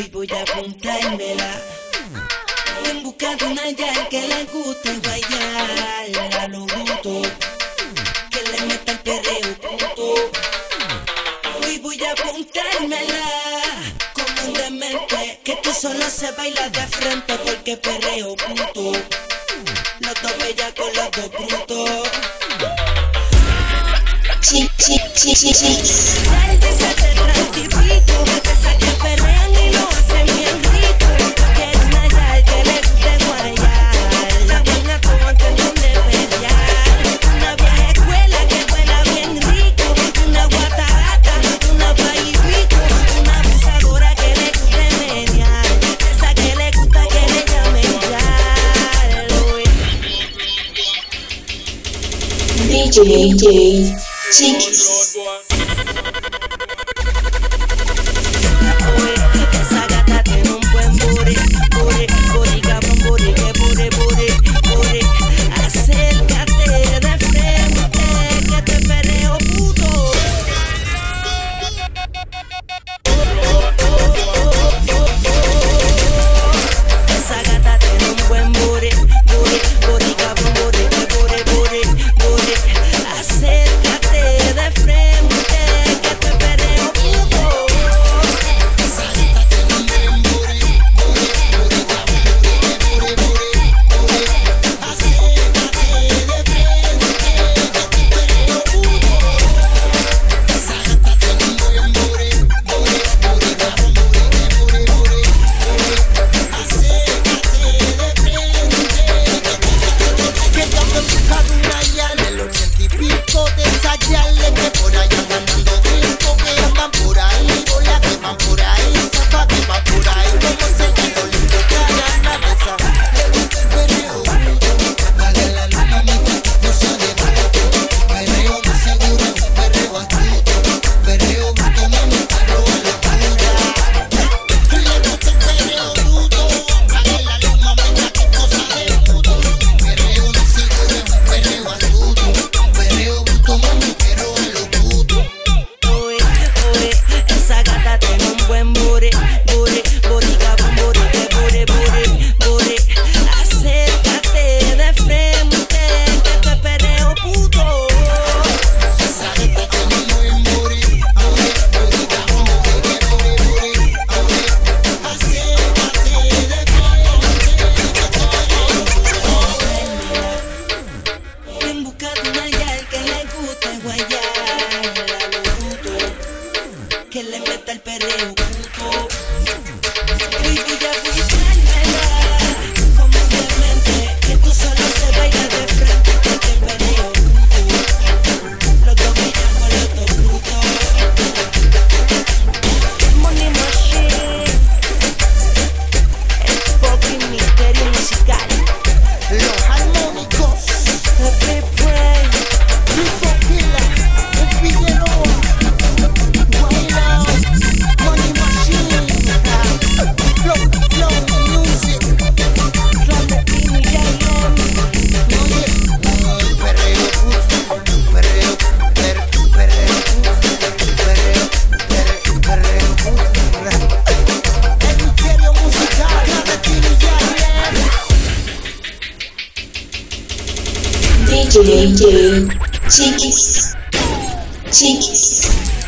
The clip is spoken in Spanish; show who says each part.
Speaker 1: y voy a apuntármela. En busca de una ya que le guste guayar a lo bruto. Que le meta el perreo, punto. Hoy voy a apuntármela. Como demente, que tú solo se baila de frente porque perreo, punto. Los dos bellas con los dos brutos. Sí, sí, sí, sí, sí.
Speaker 2: DJ
Speaker 3: Jig
Speaker 1: en busca de una que le guste guayar. Que le meta el perreo.
Speaker 2: DJ cheeky cheeky